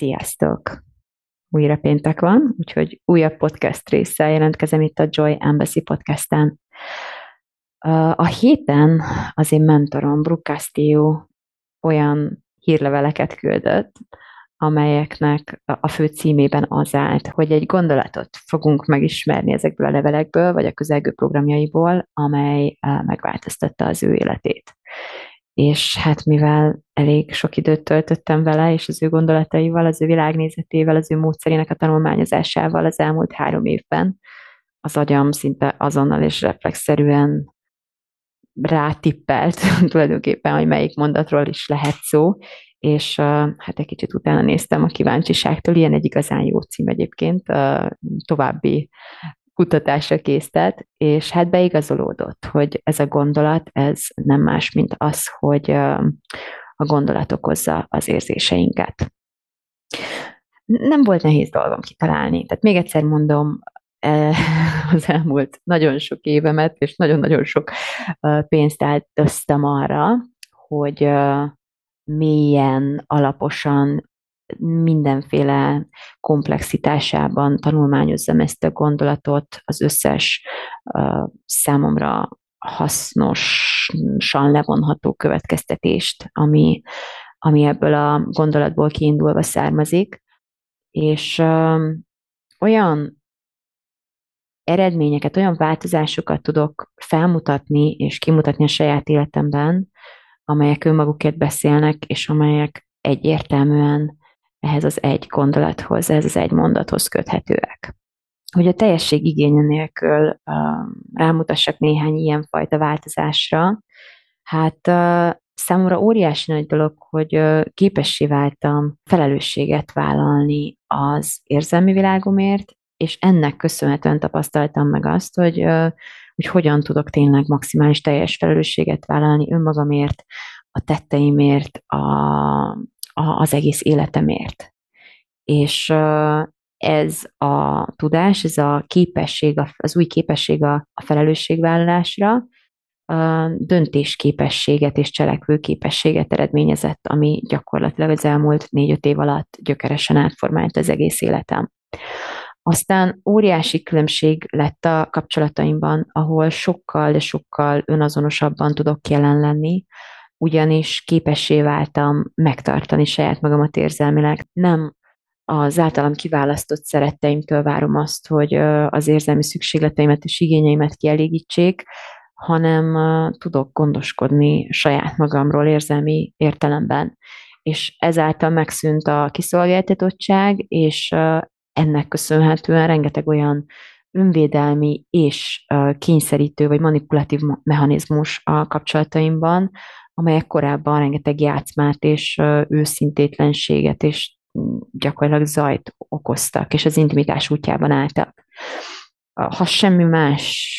Sziasztok! Újra péntek van, úgyhogy újabb podcast résszel jelentkezem itt a Joy Embassy podcasten. A héten az én mentorom, Brooke Castillo olyan hírleveleket küldött, amelyeknek a fő címében az állt, hogy egy gondolatot fogunk megismerni ezekből a levelekből, vagy a közelgő programjaiból, amely megváltoztatta az ő életét és hát mivel elég sok időt töltöttem vele, és az ő gondolataival, az ő világnézetével, az ő módszerének a tanulmányozásával az elmúlt három évben, az agyam szinte azonnal és reflexzerűen rátippelt tulajdonképpen, hogy melyik mondatról is lehet szó, és hát egy kicsit utána néztem a kíváncsiságtól, ilyen egy igazán jó cím egyébként, további kutatásra készített, és hát beigazolódott, hogy ez a gondolat, ez nem más, mint az, hogy a gondolat okozza az érzéseinket. Nem volt nehéz dolgom kitalálni. Tehát még egyszer mondom, e, az elmúlt nagyon sok évemet, és nagyon-nagyon sok pénzt áltoztam arra, hogy mélyen, alaposan mindenféle komplexitásában tanulmányozzam ezt a gondolatot, az összes uh, számomra hasznosan levonható következtetést, ami, ami ebből a gondolatból kiindulva származik, és olyan eredményeket, olyan változásokat tudok felmutatni és kimutatni a saját életemben, amelyek önmagukért beszélnek, és amelyek egyértelműen ehhez az egy gondolathoz, ehhez az egy mondathoz köthetőek. Hogy a teljesség igénye nélkül uh, rámutassak néhány ilyenfajta változásra, hát uh, számomra óriási nagy dolog, hogy uh, képessé váltam felelősséget vállalni az érzelmi világomért, és ennek köszönhetően tapasztaltam meg azt, hogy, hogy hogyan tudok tényleg maximális teljes felelősséget vállalni önmagamért, a tetteimért, a, az egész életemért. És ez a tudás, ez a képesség, az új képesség a, a felelősségvállalásra, a döntésképességet és cselekvőképességet eredményezett, ami gyakorlatilag az elmúlt négy-öt év alatt gyökeresen átformált az egész életem. Aztán óriási különbség lett a kapcsolataimban, ahol sokkal, de sokkal önazonosabban tudok jelen lenni, ugyanis képessé váltam megtartani saját magamat érzelmileg. Nem az általam kiválasztott szeretteimtől várom azt, hogy az érzelmi szükségleteimet és igényeimet kielégítsék, hanem tudok gondoskodni saját magamról érzelmi értelemben. És ezáltal megszűnt a kiszolgáltatottság, és ennek köszönhetően rengeteg olyan önvédelmi és kényszerítő vagy manipulatív mechanizmus a kapcsolataimban, amelyek korábban rengeteg játszmát és őszintétlenséget és gyakorlatilag zajt okoztak, és az intimitás útjában álltak. Ha semmi más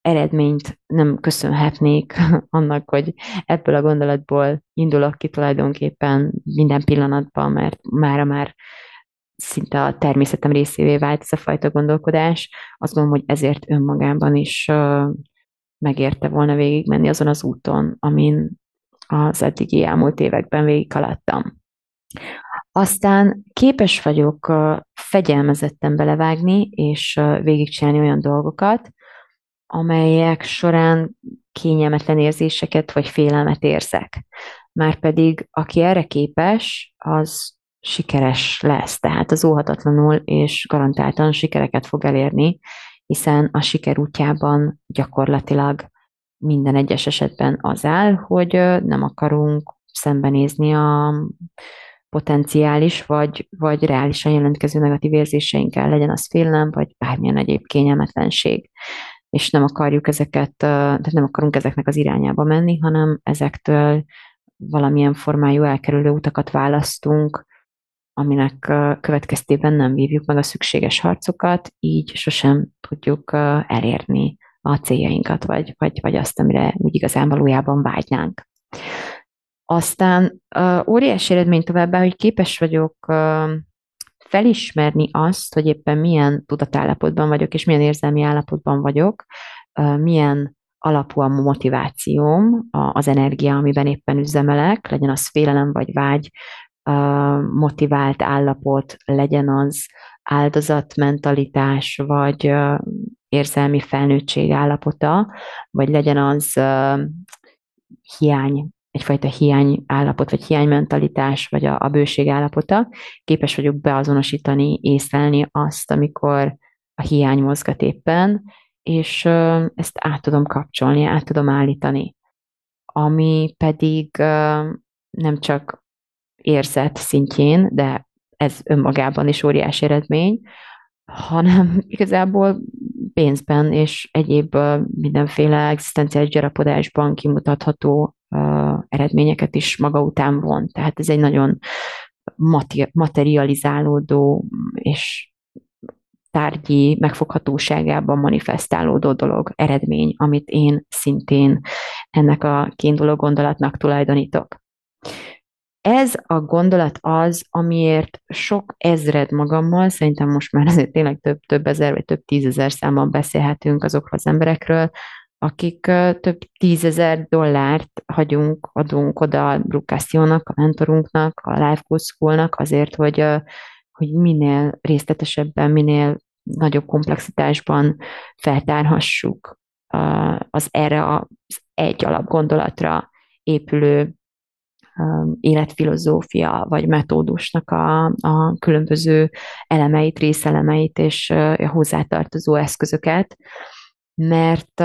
eredményt nem köszönhetnék annak, hogy ebből a gondolatból indulok ki tulajdonképpen minden pillanatban, mert mára már szinte a természetem részévé vált ez a fajta gondolkodás. Azt gondolom, hogy ezért önmagában is megérte volna végigmenni azon az úton, amin az eddigi elmúlt években végighaladtam. Aztán képes vagyok fegyelmezetten belevágni, és végigcsinálni olyan dolgokat, amelyek során kényelmetlen érzéseket vagy félelmet érzek. Márpedig aki erre képes, az sikeres lesz, tehát az óhatatlanul és garantáltan sikereket fog elérni, hiszen a siker útjában gyakorlatilag minden egyes esetben az áll, hogy nem akarunk szembenézni a potenciális vagy, vagy reálisan jelentkező negatív érzéseinkkel, legyen az félelem, vagy bármilyen egyéb kényelmetlenség. És nem akarjuk ezeket, tehát nem akarunk ezeknek az irányába menni, hanem ezektől valamilyen formájú elkerülő utakat választunk, aminek következtében nem vívjuk meg a szükséges harcokat, így sosem tudjuk elérni a céljainkat, vagy, vagy, vagy azt, amire úgy igazán valójában vágynánk. Aztán óriási eredmény továbbá, hogy képes vagyok felismerni azt, hogy éppen milyen tudatállapotban vagyok, és milyen érzelmi állapotban vagyok, milyen alapú a motivációm, az energia, amiben éppen üzemelek, legyen az félelem vagy vágy, motivált állapot, legyen az áldozatmentalitás, vagy érzelmi felnőttség állapota, vagy legyen az hiány, egyfajta hiány állapot, vagy hiánymentalitás, vagy a, a bőség állapota, képes vagyok beazonosítani, észlelni azt, amikor a hiány mozgat éppen, és ezt át tudom kapcsolni, át tudom állítani. Ami pedig nem csak érzet szintjén, de ez önmagában is óriási eredmény, hanem igazából pénzben és egyéb mindenféle egzisztenciális gyarapodásban kimutatható eredményeket is maga után von. Tehát ez egy nagyon materializálódó és tárgyi megfoghatóságában manifestálódó dolog, eredmény, amit én szintén ennek a kiinduló gondolatnak tulajdonítok. Ez a gondolat az, amiért sok ezred magammal, szerintem most már azért tényleg több, több ezer vagy több tízezer számban beszélhetünk azokról az emberekről, akik több tízezer dollárt hagyunk, adunk oda a Brukációnak, a mentorunknak, a Life Coach azért, hogy, hogy minél részletesebben, minél nagyobb komplexitásban feltárhassuk az erre az egy alapgondolatra épülő életfilozófia vagy metódusnak a, a különböző elemeit, részelemeit és a hozzátartozó eszközöket, mert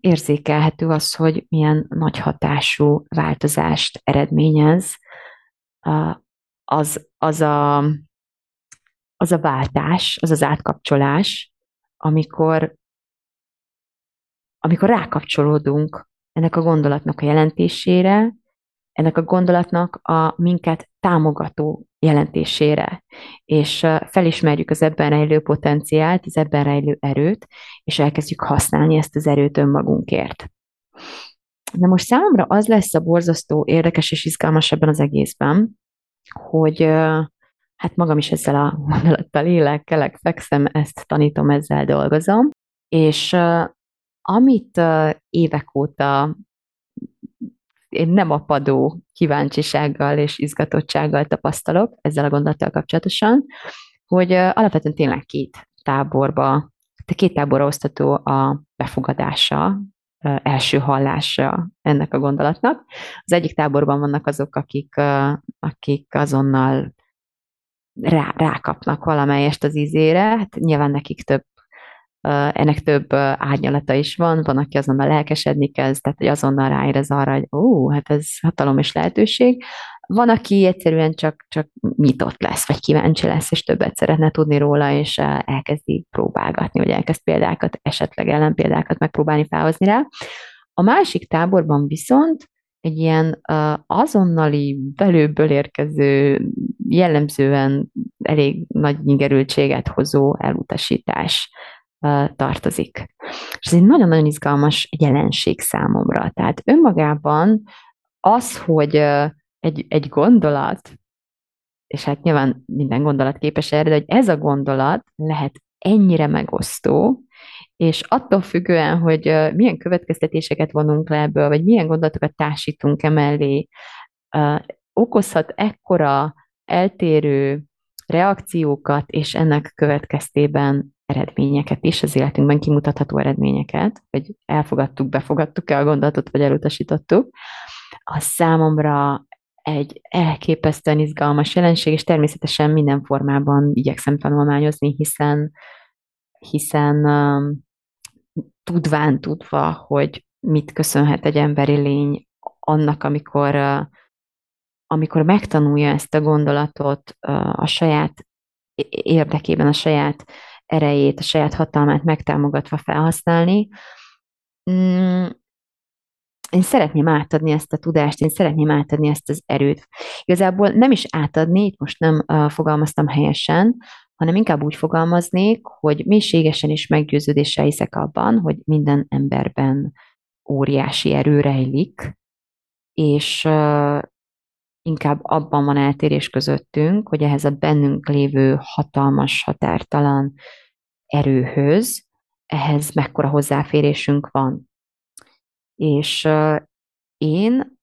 érzékelhető az, hogy milyen nagy hatású változást eredményez az, az a az a váltás, az az átkapcsolás, amikor, amikor rákapcsolódunk ennek a gondolatnak a jelentésére, ennek a gondolatnak a minket támogató jelentésére, és felismerjük az ebben rejlő potenciált, az ebben rejlő erőt, és elkezdjük használni ezt az erőt önmagunkért. De most számomra az lesz a borzasztó érdekes és izgalmas ebben az egészben, hogy hát magam is ezzel a gondolattal élek, kelek, fekszem, ezt tanítom, ezzel dolgozom, és amit évek óta én nem apadó kíváncsisággal és izgatottsággal tapasztalok ezzel a gondolattal kapcsolatosan, hogy alapvetően tényleg két táborba, két táborra osztató a befogadása, első hallása ennek a gondolatnak. Az egyik táborban vannak azok, akik, akik azonnal rá, rákapnak valamelyest az ízére, hát nyilván nekik több ennek több árnyalata is van, van, aki azonnal lelkesedni kezd, tehát hogy azonnal ráérez arra, hogy ó, hát ez hatalom és lehetőség. Van, aki egyszerűen csak, csak nyitott lesz, vagy kíváncsi lesz, és többet szeretne tudni róla, és elkezdi próbálgatni, vagy elkezd példákat, esetleg ellenpéldákat megpróbálni felhozni rá. A másik táborban viszont egy ilyen azonnali belőből érkező, jellemzően elég nagy ingerültséget hozó elutasítás tartozik. És ez egy nagyon-nagyon izgalmas jelenség számomra. Tehát önmagában az, hogy egy, egy gondolat, és hát nyilván minden gondolat képes erre, de hogy ez a gondolat lehet ennyire megosztó, és attól függően, hogy milyen következtetéseket vonunk le ebből, vagy milyen gondolatokat társítunk emellé, okozhat ekkora eltérő reakciókat, és ennek következtében eredményeket is, az életünkben kimutatható eredményeket, hogy elfogadtuk, befogadtuk-e a gondolatot, vagy elutasítottuk, az számomra egy elképesztően izgalmas jelenség, és természetesen minden formában igyekszem tanulmányozni, hiszen hiszen tudván tudva, hogy mit köszönhet egy emberi lény annak, amikor, amikor megtanulja ezt a gondolatot a saját érdekében, a saját erejét, a saját hatalmát megtámogatva felhasználni. Mm, én szeretném átadni ezt a tudást, én szeretném átadni ezt az erőt. Igazából nem is átadni, itt most nem fogalmaztam helyesen, hanem inkább úgy fogalmaznék, hogy mélységesen is meggyőződéssel hiszek abban, hogy minden emberben óriási erő rejlik, és inkább abban van eltérés közöttünk, hogy ehhez a bennünk lévő hatalmas, határtalan erőhöz, ehhez mekkora hozzáférésünk van. És én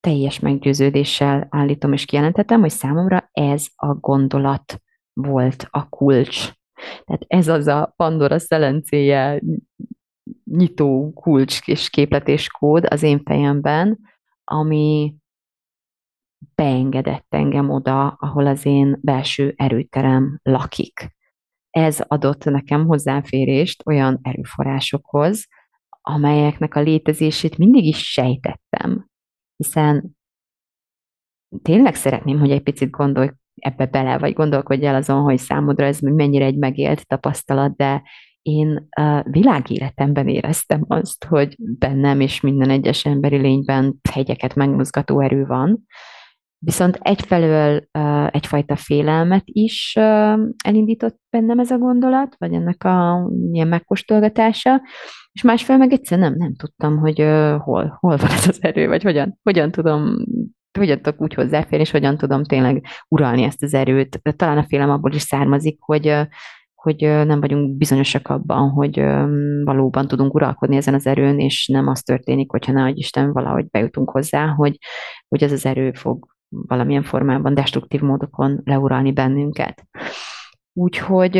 teljes meggyőződéssel állítom és kijelentetem, hogy számomra ez a gondolat volt a kulcs. Tehát ez az a Pandora szelencéje nyitó kulcs és képletéskód az én fejemben, ami beengedett engem oda, ahol az én belső erőterem lakik. Ez adott nekem hozzáférést olyan erőforrásokhoz, amelyeknek a létezését mindig is sejtettem, hiszen tényleg szeretném, hogy egy picit gondolj ebbe bele, vagy gondolkodj el azon, hogy számodra ez mennyire egy megélt tapasztalat, de én a világéletemben éreztem azt, hogy bennem és minden egyes emberi lényben hegyeket megmozgató erő van, Viszont egyfelől egyfajta félelmet is elindított bennem ez a gondolat, vagy ennek a ilyen megkóstolgatása, és másfelől meg egyszer nem, nem tudtam, hogy hol, hol van ez az erő, vagy hogyan, hogyan tudom hogyan tudok úgy hozzáférni, és hogyan tudom tényleg uralni ezt az erőt. Talán a félem abból is származik, hogy hogy nem vagyunk bizonyosak abban, hogy valóban tudunk uralkodni ezen az erőn, és nem az történik, hogyha nehogy Isten valahogy bejutunk hozzá, hogy, hogy ez az erő fog valamilyen formában destruktív módokon leuralni bennünket. Úgyhogy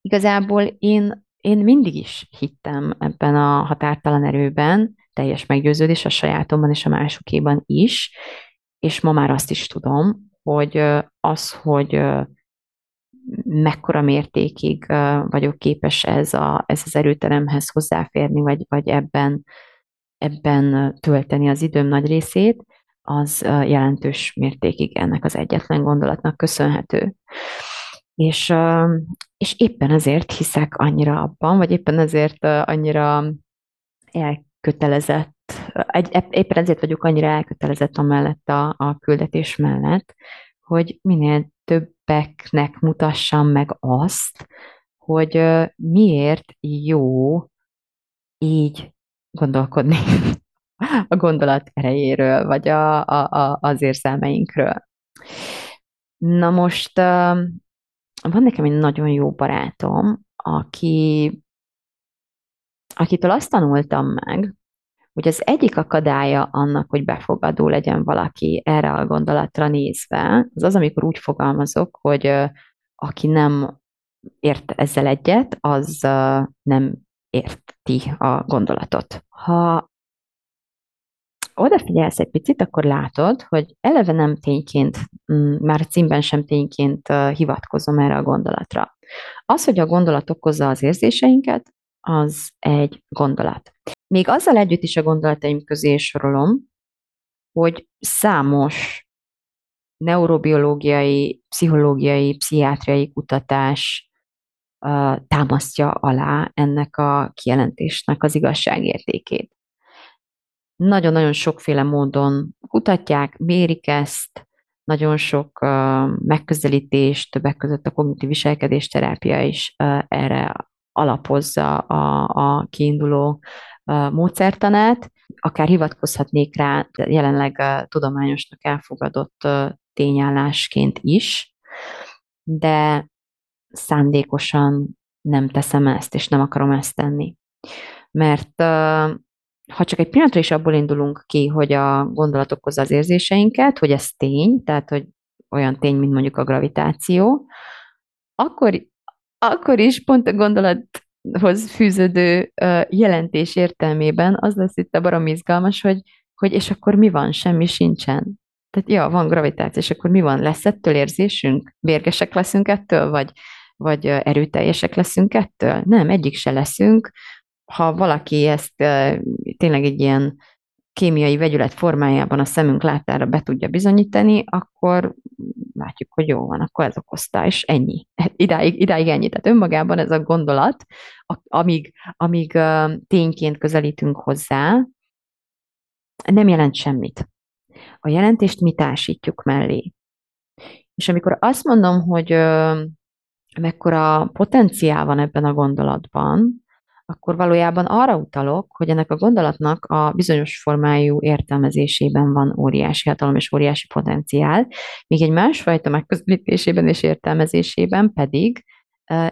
igazából én, én mindig is hittem ebben a határtalan erőben, teljes meggyőződés a sajátomban és a másokéban is, és ma már azt is tudom, hogy az, hogy mekkora mértékig vagyok képes ez, a, ez az erőteremhez hozzáférni, vagy, vagy ebben, ebben tölteni az időm nagy részét, az jelentős mértékig ennek az egyetlen gondolatnak köszönhető. És, és éppen ezért hiszek annyira abban, vagy éppen ezért annyira elkötelezett, egy, éppen ezért vagyok annyira elkötelezett amellett a, a küldetés mellett, hogy minél többeknek mutassam meg azt, hogy miért jó így gondolkodni a gondolat erejéről, vagy a, a, a, az érzelmeinkről. Na most van nekem egy nagyon jó barátom, aki, akitől azt tanultam meg, hogy az egyik akadálya annak, hogy befogadó legyen valaki erre a gondolatra nézve, az az, amikor úgy fogalmazok, hogy aki nem ért ezzel egyet, az nem érti a gondolatot. Ha odafigyelsz egy picit, akkor látod, hogy eleve nem tényként, mm, már címben sem tényként hivatkozom erre a gondolatra. Az, hogy a gondolat okozza az érzéseinket, az egy gondolat. Még azzal együtt is a gondolataim közé sorolom, hogy számos neurobiológiai, pszichológiai, pszichiátriai kutatás uh, támasztja alá ennek a kijelentésnek az igazságértékét. Nagyon-nagyon sokféle módon kutatják, mérik ezt, nagyon sok megközelítés, többek között a kognitív viselkedésterápia is uh, erre alapozza a, a kiinduló módszertanát. Akár hivatkozhatnék rá jelenleg tudományosnak elfogadott tényállásként is, de szándékosan nem teszem ezt, és nem akarom ezt tenni. Mert ha csak egy pillanatra is abból indulunk ki, hogy a gondolat okozza az érzéseinket, hogy ez tény, tehát hogy olyan tény, mint mondjuk a gravitáció, akkor, akkor is pont a gondolathoz fűződő jelentés értelmében az lesz itt a barom izgalmas, hogy, hogy és akkor mi van, semmi sincsen. Tehát ja, van gravitáció, és akkor mi van? Lesz ettől érzésünk? Bérgesek leszünk ettől, vagy, vagy erőteljesek leszünk ettől? Nem, egyik se leszünk, ha valaki ezt tényleg egy ilyen kémiai vegyület formájában a szemünk láttára be tudja bizonyítani, akkor látjuk, hogy jó van, akkor ez okozta, és ennyi. Idáig, idáig ennyi. Tehát önmagában ez a gondolat, amíg, amíg tényként közelítünk hozzá, nem jelent semmit. A jelentést mi társítjuk mellé. És amikor azt mondom, hogy mekkora potenciál van ebben a gondolatban, akkor valójában arra utalok, hogy ennek a gondolatnak a bizonyos formájú értelmezésében van óriási hatalom és óriási potenciál, míg egy másfajta megközelítésében és értelmezésében pedig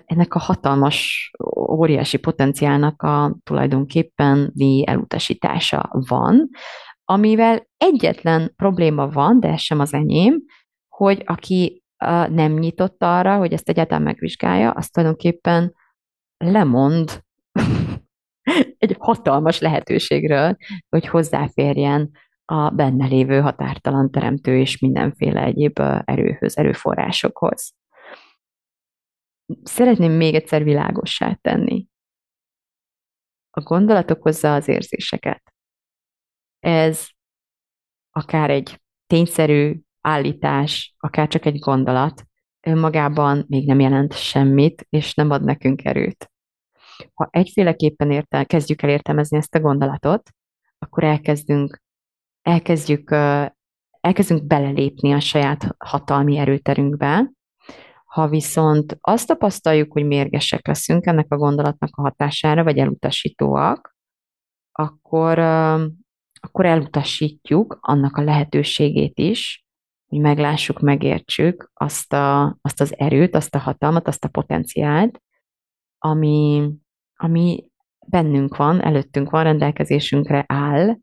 ennek a hatalmas, óriási potenciálnak a tulajdonképpen elutasítása van, amivel egyetlen probléma van, de ez sem az enyém, hogy aki nem nyitott arra, hogy ezt egyáltalán megvizsgálja, azt tulajdonképpen lemond egy hatalmas lehetőségről, hogy hozzáférjen a benne lévő határtalan teremtő és mindenféle egyéb erőhöz, erőforrásokhoz. Szeretném még egyszer világossá tenni. A gondolat okozza az érzéseket. Ez akár egy tényszerű állítás, akár csak egy gondolat, önmagában még nem jelent semmit, és nem ad nekünk erőt. Ha egyféleképpen értel, kezdjük el értelmezni ezt a gondolatot, akkor elkezdünk, elkezdjük, elkezdünk belelépni a saját hatalmi erőterünkbe, ha viszont azt tapasztaljuk, hogy mérgesek leszünk ennek a gondolatnak a hatására, vagy elutasítóak, akkor, akkor elutasítjuk annak a lehetőségét is, hogy meglássuk, megértsük azt, a, azt az erőt, azt a hatalmat, azt a potenciált, ami, ami bennünk van, előttünk van, rendelkezésünkre áll,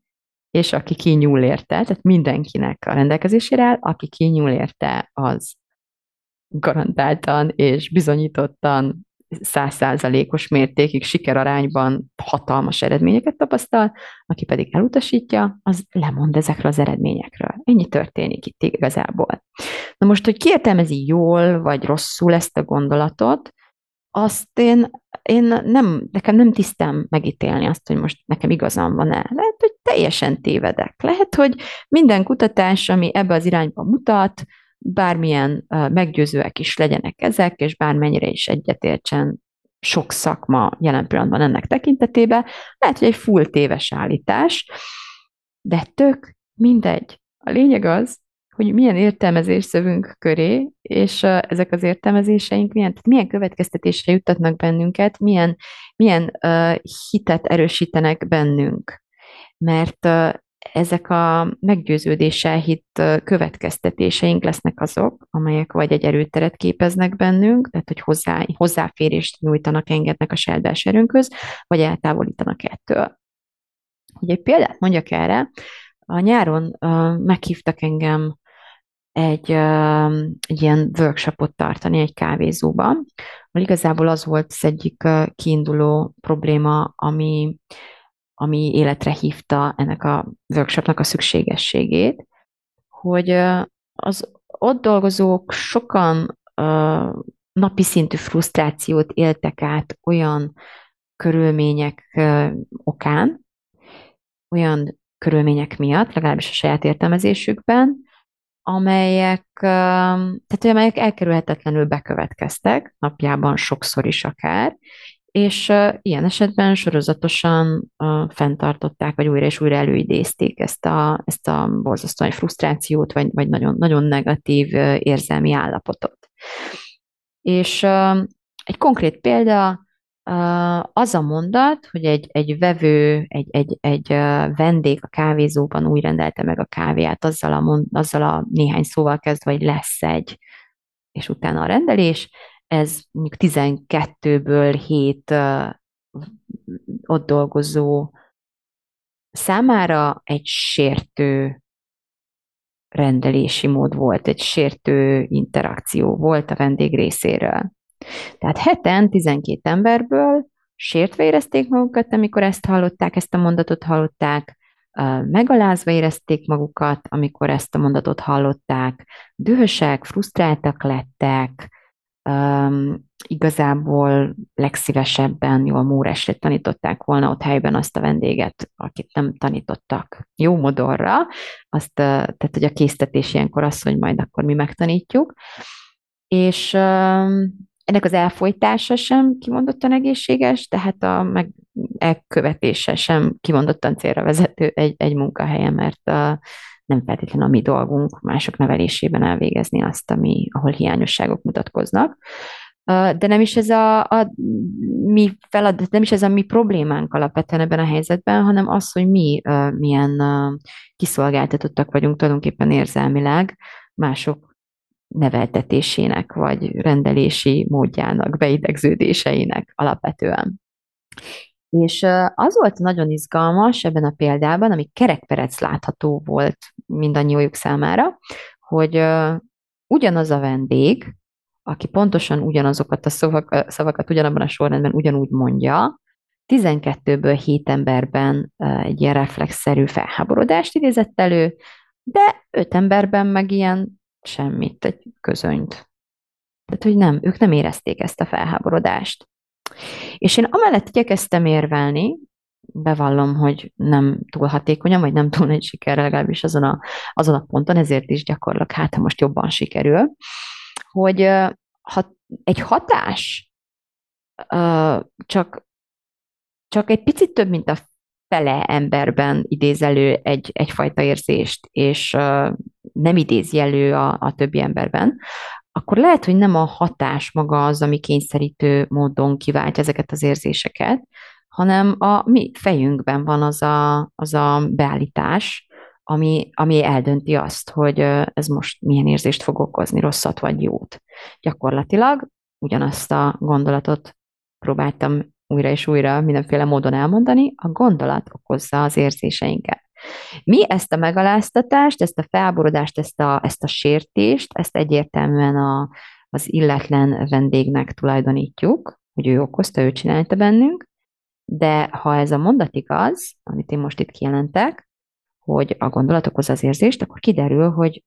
és aki kinyúl érte, tehát mindenkinek a rendelkezésére áll, aki kinyúl érte, az garantáltan és bizonyítottan százszázalékos mértékig sikerarányban hatalmas eredményeket tapasztal, aki pedig elutasítja, az lemond ezekről az eredményekről. Ennyi történik itt igazából. Na most, hogy kiértelmezi jól vagy rosszul ezt a gondolatot, azt én, én nem, nekem nem tisztem megítélni azt, hogy most nekem igazam van-e. Lehet, hogy teljesen tévedek. Lehet, hogy minden kutatás, ami ebbe az irányba mutat, bármilyen meggyőzőek is legyenek ezek, és bármennyire is egyetértsen sok szakma jelen pillanatban ennek tekintetében, lehet, hogy egy full téves állítás, de tök mindegy. A lényeg az, hogy milyen értelmezés szövünk köré, és uh, ezek az értelmezéseink milyen, tehát milyen következtetésre juttatnak bennünket, milyen, milyen uh, hitet erősítenek bennünk. Mert uh, ezek a meggyőződéssel hitt következtetéseink lesznek azok, amelyek vagy egy erőteret képeznek bennünk, tehát hogy hozzá, hozzáférést nyújtanak, engednek a belső erőnkhöz, vagy eltávolítanak ettől. Hogy egy példát mondjak erre, a nyáron uh, meghívtak engem egy, egy ilyen workshopot tartani egy kávézóban, ahol igazából az volt az egyik kiinduló probléma, ami ami életre hívta ennek a workshopnak a szükségességét, hogy az ott dolgozók sokan napi szintű frusztrációt éltek át olyan körülmények okán, olyan körülmények miatt, legalábbis a saját értelmezésükben, amelyek, tehát amelyek elkerülhetetlenül bekövetkeztek, napjában sokszor is akár, és ilyen esetben sorozatosan fenntartották, vagy újra és újra előidézték ezt a, ezt a borzasztó frusztrációt, vagy, vagy nagyon, nagyon negatív érzelmi állapotot. És egy konkrét példa, az a mondat, hogy egy, egy vevő, egy, egy, egy vendég a kávézóban úgy rendelte meg a kávéját, azzal a, mond, azzal a néhány szóval kezdve, hogy lesz egy, és utána a rendelés, ez mondjuk 12-ből 7 uh, ott dolgozó számára egy sértő rendelési mód volt, egy sértő interakció volt a vendég részéről. Tehát heten 12 emberből sértve érezték magukat, amikor ezt hallották, ezt a mondatot hallották, megalázva érezték magukat, amikor ezt a mondatot hallották, dühösek, frusztráltak lettek, um, igazából legszívesebben jól móresre tanították volna ott helyben azt a vendéget, akit nem tanítottak jó modorra, azt, tehát hogy a késztetés ilyenkor az, hogy majd akkor mi megtanítjuk, és um, ennek az elfolytása sem kimondottan egészséges, tehát a meg, elkövetése sem kimondottan célra vezető egy, egy munkahelyen, mert a, nem feltétlenül a mi dolgunk mások nevelésében elvégezni azt, ami, ahol hiányosságok mutatkoznak. De nem is ez a, a mi feladat, nem is ez a mi problémánk alapvetően ebben a helyzetben, hanem az, hogy mi milyen kiszolgáltatottak vagyunk tulajdonképpen érzelmileg mások neveltetésének, vagy rendelési módjának, beidegződéseinek alapvetően. És az volt nagyon izgalmas ebben a példában, ami kerekperec látható volt mindannyiójuk számára, hogy ugyanaz a vendég, aki pontosan ugyanazokat a szavak, szavakat ugyanabban a sorrendben ugyanúgy mondja, 12-ből 7 emberben egy ilyen reflexzerű felháborodást idézett elő, de 5 emberben meg ilyen semmit, egy közönyt. Tehát, hogy nem, ők nem érezték ezt a felháborodást. És én amellett igyekeztem érvelni, bevallom, hogy nem túl hatékonyan, vagy nem túl nagy sikerre, legalábbis azon a, azon a ponton, ezért is gyakorlak, hát ha most jobban sikerül, hogy ha egy hatás csak, csak egy picit több, mint a fele emberben idéz elő egy, egyfajta érzést, és nem idézi elő a, a többi emberben, akkor lehet, hogy nem a hatás maga az, ami kényszerítő módon kiváltja ezeket az érzéseket, hanem a mi fejünkben van az a, az a beállítás, ami, ami eldönti azt, hogy ez most milyen érzést fog okozni, rosszat vagy jót. Gyakorlatilag ugyanazt a gondolatot próbáltam újra és újra mindenféle módon elmondani, a gondolat okozza az érzéseinket. Mi ezt a megaláztatást, ezt a felborodást, ezt a, ezt a sértést, ezt egyértelműen a, az illetlen vendégnek tulajdonítjuk, hogy ő okozta, ő csinálta bennünk, de ha ez a mondat igaz, amit én most itt kijelentek, hogy a gondolat okoz az érzést, akkor kiderül, hogy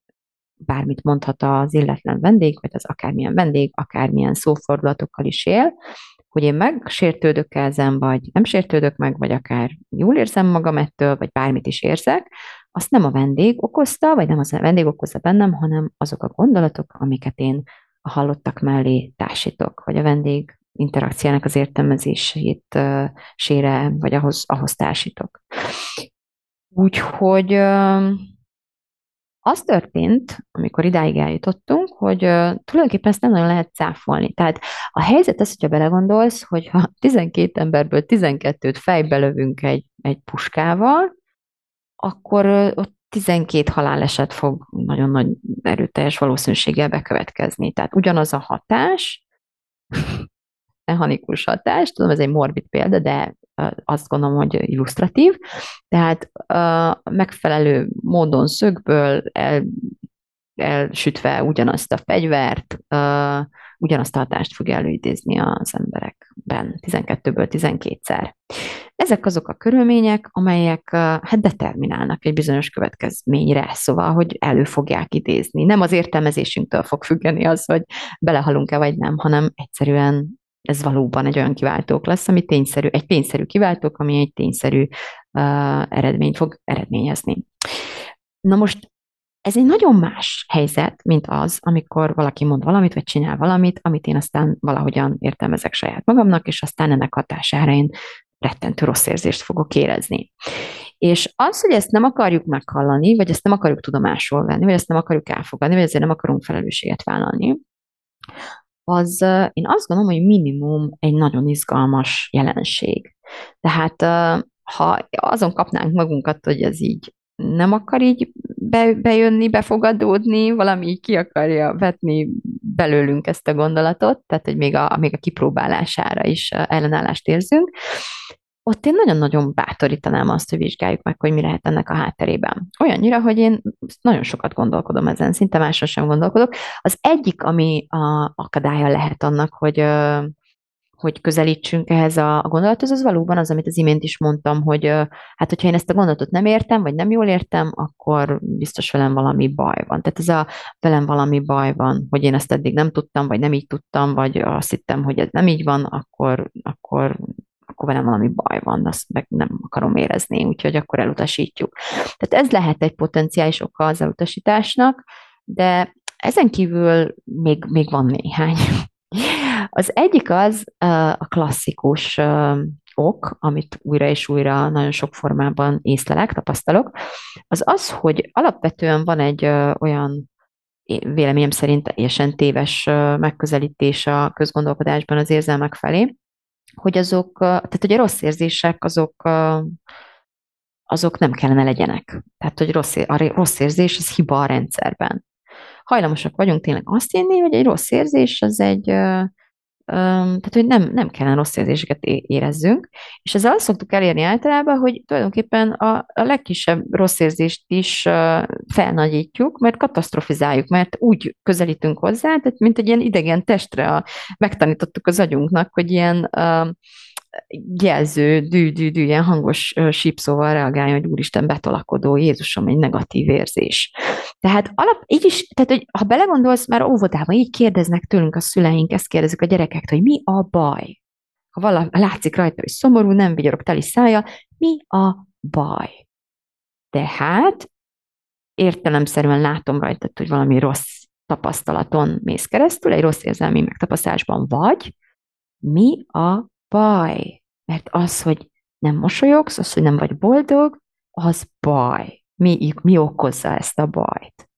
bármit mondhat az illetlen vendég, vagy az akármilyen vendég, akármilyen szófordulatokkal is él, hogy én megsértődök ezen, vagy nem sértődök meg, vagy akár jól érzem magam ettől, vagy bármit is érzek, azt nem a vendég okozta, vagy nem az a vendég okozza bennem, hanem azok a gondolatok, amiket én a hallottak mellé társítok, vagy a vendég interakciának az értelmezését uh, sére, vagy ahhoz, ahhoz társítok. Úgyhogy uh, az történt, amikor idáig eljutottunk, hogy tulajdonképpen ezt nem nagyon lehet cáfolni. Tehát a helyzet az, hogyha belegondolsz, hogy ha 12 emberből 12-t fejbe lövünk egy, egy puskával, akkor ott 12 haláleset fog nagyon nagy erőteljes valószínűséggel bekövetkezni. Tehát ugyanaz a hatás, mechanikus hatás, tudom, ez egy morbid példa, de azt gondolom, hogy illusztratív. Tehát megfelelő módon szögből el, elsütve ugyanazt a fegyvert, ugyanazt a hatást fog előidézni az emberekben 12-ből 12-szer. Ezek azok a körülmények, amelyek hát determinálnak egy bizonyos következményre, szóval, hogy elő fogják idézni. Nem az értelmezésünktől fog függeni az, hogy belehalunk-e vagy nem, hanem egyszerűen ez valóban egy olyan kiváltók lesz, ami tényszerű, egy tényszerű kiváltók, ami egy tényszerű uh, eredményt fog eredményezni. Na most ez egy nagyon más helyzet, mint az, amikor valaki mond valamit, vagy csinál valamit, amit én aztán valahogyan értelmezek saját magamnak, és aztán ennek hatására én rettentő rossz érzést fogok érezni. És az, hogy ezt nem akarjuk meghallani, vagy ezt nem akarjuk tudomásul venni, vagy ezt nem akarjuk elfogadni, vagy ezért nem akarunk felelősséget vállalni, az én azt gondolom, hogy minimum egy nagyon izgalmas jelenség. Tehát ha azon kapnánk magunkat, hogy ez így nem akar így be, bejönni, befogadódni, valami ki akarja vetni belőlünk ezt a gondolatot, tehát hogy még a, még a kipróbálására is ellenállást érzünk, ott én nagyon-nagyon bátorítanám azt, hogy vizsgáljuk meg, hogy mi lehet ennek a hátterében. Olyannyira, hogy én nagyon sokat gondolkodom ezen, szinte máson sem gondolkodok. Az egyik, ami a akadálya lehet annak, hogy hogy közelítsünk ehhez a, gondolathoz, az valóban az, amit az imént is mondtam, hogy hát, hogyha én ezt a gondolatot nem értem, vagy nem jól értem, akkor biztos velem valami baj van. Tehát ez a velem valami baj van, hogy én ezt eddig nem tudtam, vagy nem így tudtam, vagy azt hittem, hogy ez nem így van, akkor, akkor akkor velem valami baj van, azt meg nem akarom érezni, úgyhogy akkor elutasítjuk. Tehát ez lehet egy potenciális oka az elutasításnak, de ezen kívül még, még van néhány. Az egyik az a klasszikus ok, amit újra és újra nagyon sok formában észlelek, tapasztalok, az az, hogy alapvetően van egy olyan véleményem szerint teljesen téves megközelítés a közgondolkodásban az érzelmek felé, hogy azok, tehát hogy a rossz érzések azok, azok nem kellene legyenek. Tehát, hogy rossz, a rossz érzés az hiba a rendszerben. Hajlamosak vagyunk tényleg azt hinni, hogy egy rossz érzés az egy, tehát, hogy nem, nem kellene rossz érzéseket érezzünk, és ezzel azt szoktuk elérni általában, hogy tulajdonképpen a, a legkisebb rossz érzést is felnagyítjuk, mert katasztrofizáljuk, mert úgy közelítünk hozzá, tehát mint egy ilyen idegen testre a, megtanítottuk az agyunknak, hogy ilyen jelző, dű, dű, dű, ilyen hangos sípszóval reagálja, hogy úristen, betolakodó, Jézusom, egy negatív érzés. Tehát alap, így is, tehát hogy ha belegondolsz, már óvodában így kérdeznek tőlünk a szüleink, ezt kérdezik a gyerekektől, hogy mi a baj? Ha valami látszik rajta, hogy szomorú, nem vigyorog teli szája, mi a baj? Tehát értelemszerűen látom rajta, hogy valami rossz tapasztalaton mész keresztül, egy rossz érzelmi megtapasztásban vagy, mi a baj. Mert az, hogy nem mosolyogsz, az, hogy nem vagy boldog, az baj. Mi, mi okozza ezt a bajt?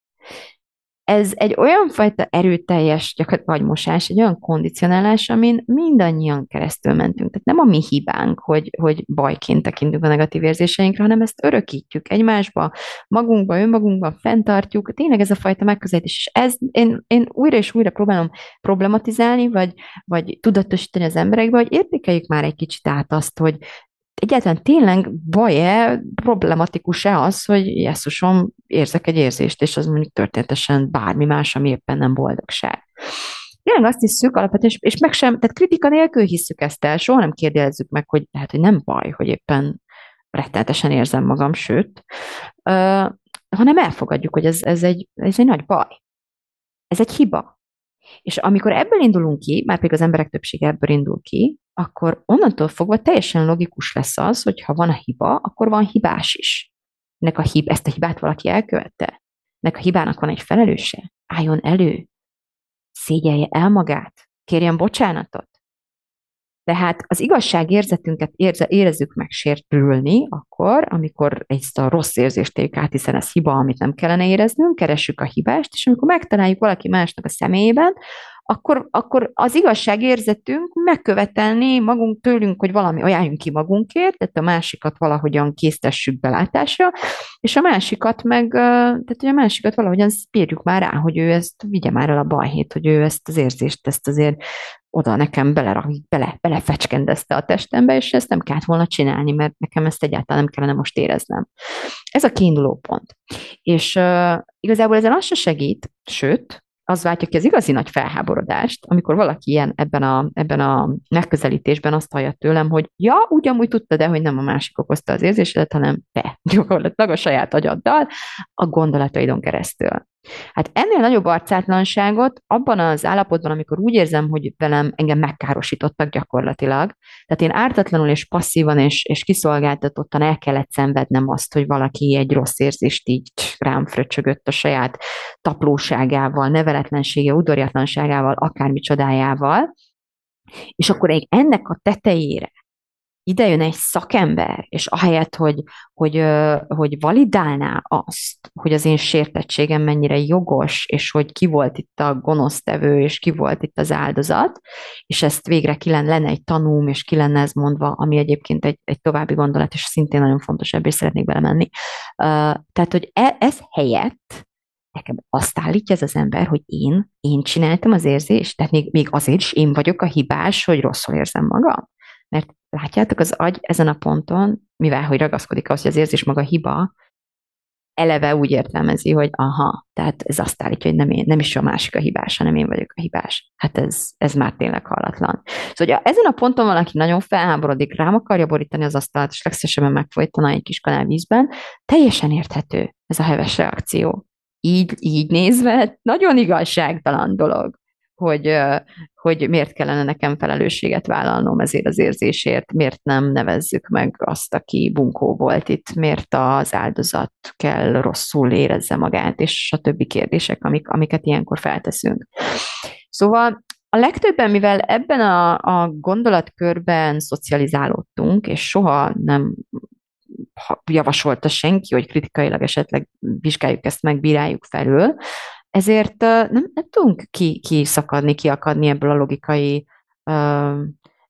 Ez egy olyan fajta erőteljes gyakorlatilag mosás, egy olyan kondicionálás, amin mindannyian keresztül mentünk. Tehát nem a mi hibánk, hogy, hogy bajként tekintünk a negatív érzéseinkre, hanem ezt örökítjük egymásba, magunkba, önmagunkba, fenntartjuk. Tényleg ez a fajta megközelítés. És ez, én, én újra és újra próbálom problematizálni, vagy, vagy tudatosítani az emberekbe, hogy értékeljük már egy kicsit át azt, hogy egyáltalán tényleg baj-e, problematikus-e az, hogy jesszusom, érzek egy érzést, és az mondjuk történetesen bármi más, ami éppen nem boldogság. Tényleg azt hiszük alapvetően, és meg sem, tehát kritika nélkül hiszük ezt el, soha nem kérdezzük meg, hogy lehet, hogy nem baj, hogy éppen rettenetesen érzem magam, sőt, uh, hanem elfogadjuk, hogy ez, ez, egy, ez egy nagy baj. Ez egy hiba. És amikor ebből indulunk ki, már pedig az emberek többsége ebből indul ki, akkor onnantól fogva teljesen logikus lesz az, hogy ha van a hiba, akkor van hibás is. Nek a hib, ezt a hibát valaki elkövette. Nek a hibának van egy felelőse. Álljon elő. Szégyelje el magát. Kérjen bocsánatot. Tehát az igazságérzetünket érze, érezzük meg sértülni, akkor, amikor ezt a rossz érzést éljük át, hiszen ez hiba, amit nem kellene éreznünk, keressük a hibást, és amikor megtaláljuk valaki másnak a személyében, akkor, akkor az igazságérzetünk megkövetelni magunk tőlünk, hogy valami ajánljunk ki magunkért, tehát a másikat valahogyan késztessük belátásra, és a másikat meg, tehát hogy a másikat valahogyan bírjuk már rá, hogy ő ezt vigye már el a balhét, hogy ő ezt az érzést, ezt azért oda nekem bele, bele, belefecskendezte a testembe, és ezt nem kellett volna csinálni, mert nekem ezt egyáltalán nem kellene most éreznem. Ez a kiinduló pont. És uh, igazából ezen az se segít, sőt, az váltja ki az igazi nagy felháborodást, amikor valaki ilyen ebben a, ebben a megközelítésben azt hallja tőlem, hogy ja, ugyanúgy tudta, de hogy nem a másik okozta az érzésedet, hanem te, gyakorlatilag a saját agyaddal, a gondolataidon keresztül. Hát ennél nagyobb arcátlanságot abban az állapotban, amikor úgy érzem, hogy velem engem megkárosítottak gyakorlatilag, tehát én ártatlanul és passzívan és, és kiszolgáltatottan el kellett szenvednem azt, hogy valaki egy rossz érzést így rám fröcsögött a saját taplóságával, neveletlensége, udorjatlanságával, akármi csodájával, és akkor ennek a tetejére ide jön egy szakember, és ahelyett, hogy, hogy, hogy validálná azt, hogy az én sértettségem mennyire jogos, és hogy ki volt itt a gonosztevő, és ki volt itt az áldozat, és ezt végre ki lenne, egy tanúm, és ki lenne ez mondva, ami egyébként egy, egy további gondolat, és szintén nagyon fontos, ebből szeretnék belemenni. Tehát, hogy e, ez helyett nekem azt állítja ez az ember, hogy én, én csináltam az érzést, tehát még, még azért is én vagyok a hibás, hogy rosszul érzem magam. Mert látjátok, az agy ezen a ponton, mivel hogy ragaszkodik az, hogy az érzés maga hiba, eleve úgy értelmezi, hogy aha, tehát ez azt állítja, hogy nem, én, nem is a másik a hibás, hanem én vagyok a hibás. Hát ez, ez már tényleg hallatlan. Szóval hogy ezen a ponton valaki nagyon felháborodik, rám akarja borítani az asztalt, és legszívesebben megfojtana egy kis kanál vízben, teljesen érthető ez a heves reakció. Így, így nézve nagyon igazságtalan dolog hogy, hogy miért kellene nekem felelősséget vállalnom ezért az érzésért, miért nem nevezzük meg azt, aki bunkó volt itt, miért az áldozat kell rosszul érezze magát, és a többi kérdések, amik, amiket ilyenkor felteszünk. Szóval a legtöbben, mivel ebben a, a gondolatkörben szocializálódtunk, és soha nem javasolta senki, hogy kritikailag esetleg vizsgáljuk ezt meg, bíráljuk felül, ezért nem, nem tudunk ki, kiszakadni, kiakadni ebből a logikai,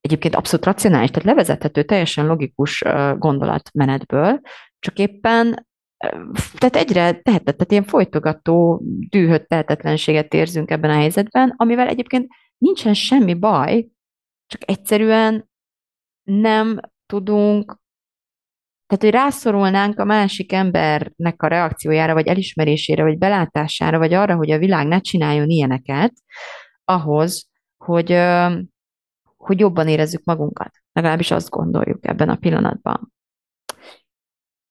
egyébként abszolút racionális, tehát levezethető, teljesen logikus gondolatmenetből, csak éppen tehát egyre tehetetlen, tehát ilyen folytogató, dühött tehetetlenséget érzünk ebben a helyzetben, amivel egyébként nincsen semmi baj, csak egyszerűen nem tudunk, tehát hogy rászorulnánk a másik embernek a reakciójára, vagy elismerésére, vagy belátására, vagy arra, hogy a világ ne csináljon ilyeneket, ahhoz, hogy, hogy jobban érezzük magunkat. Legalábbis azt gondoljuk ebben a pillanatban.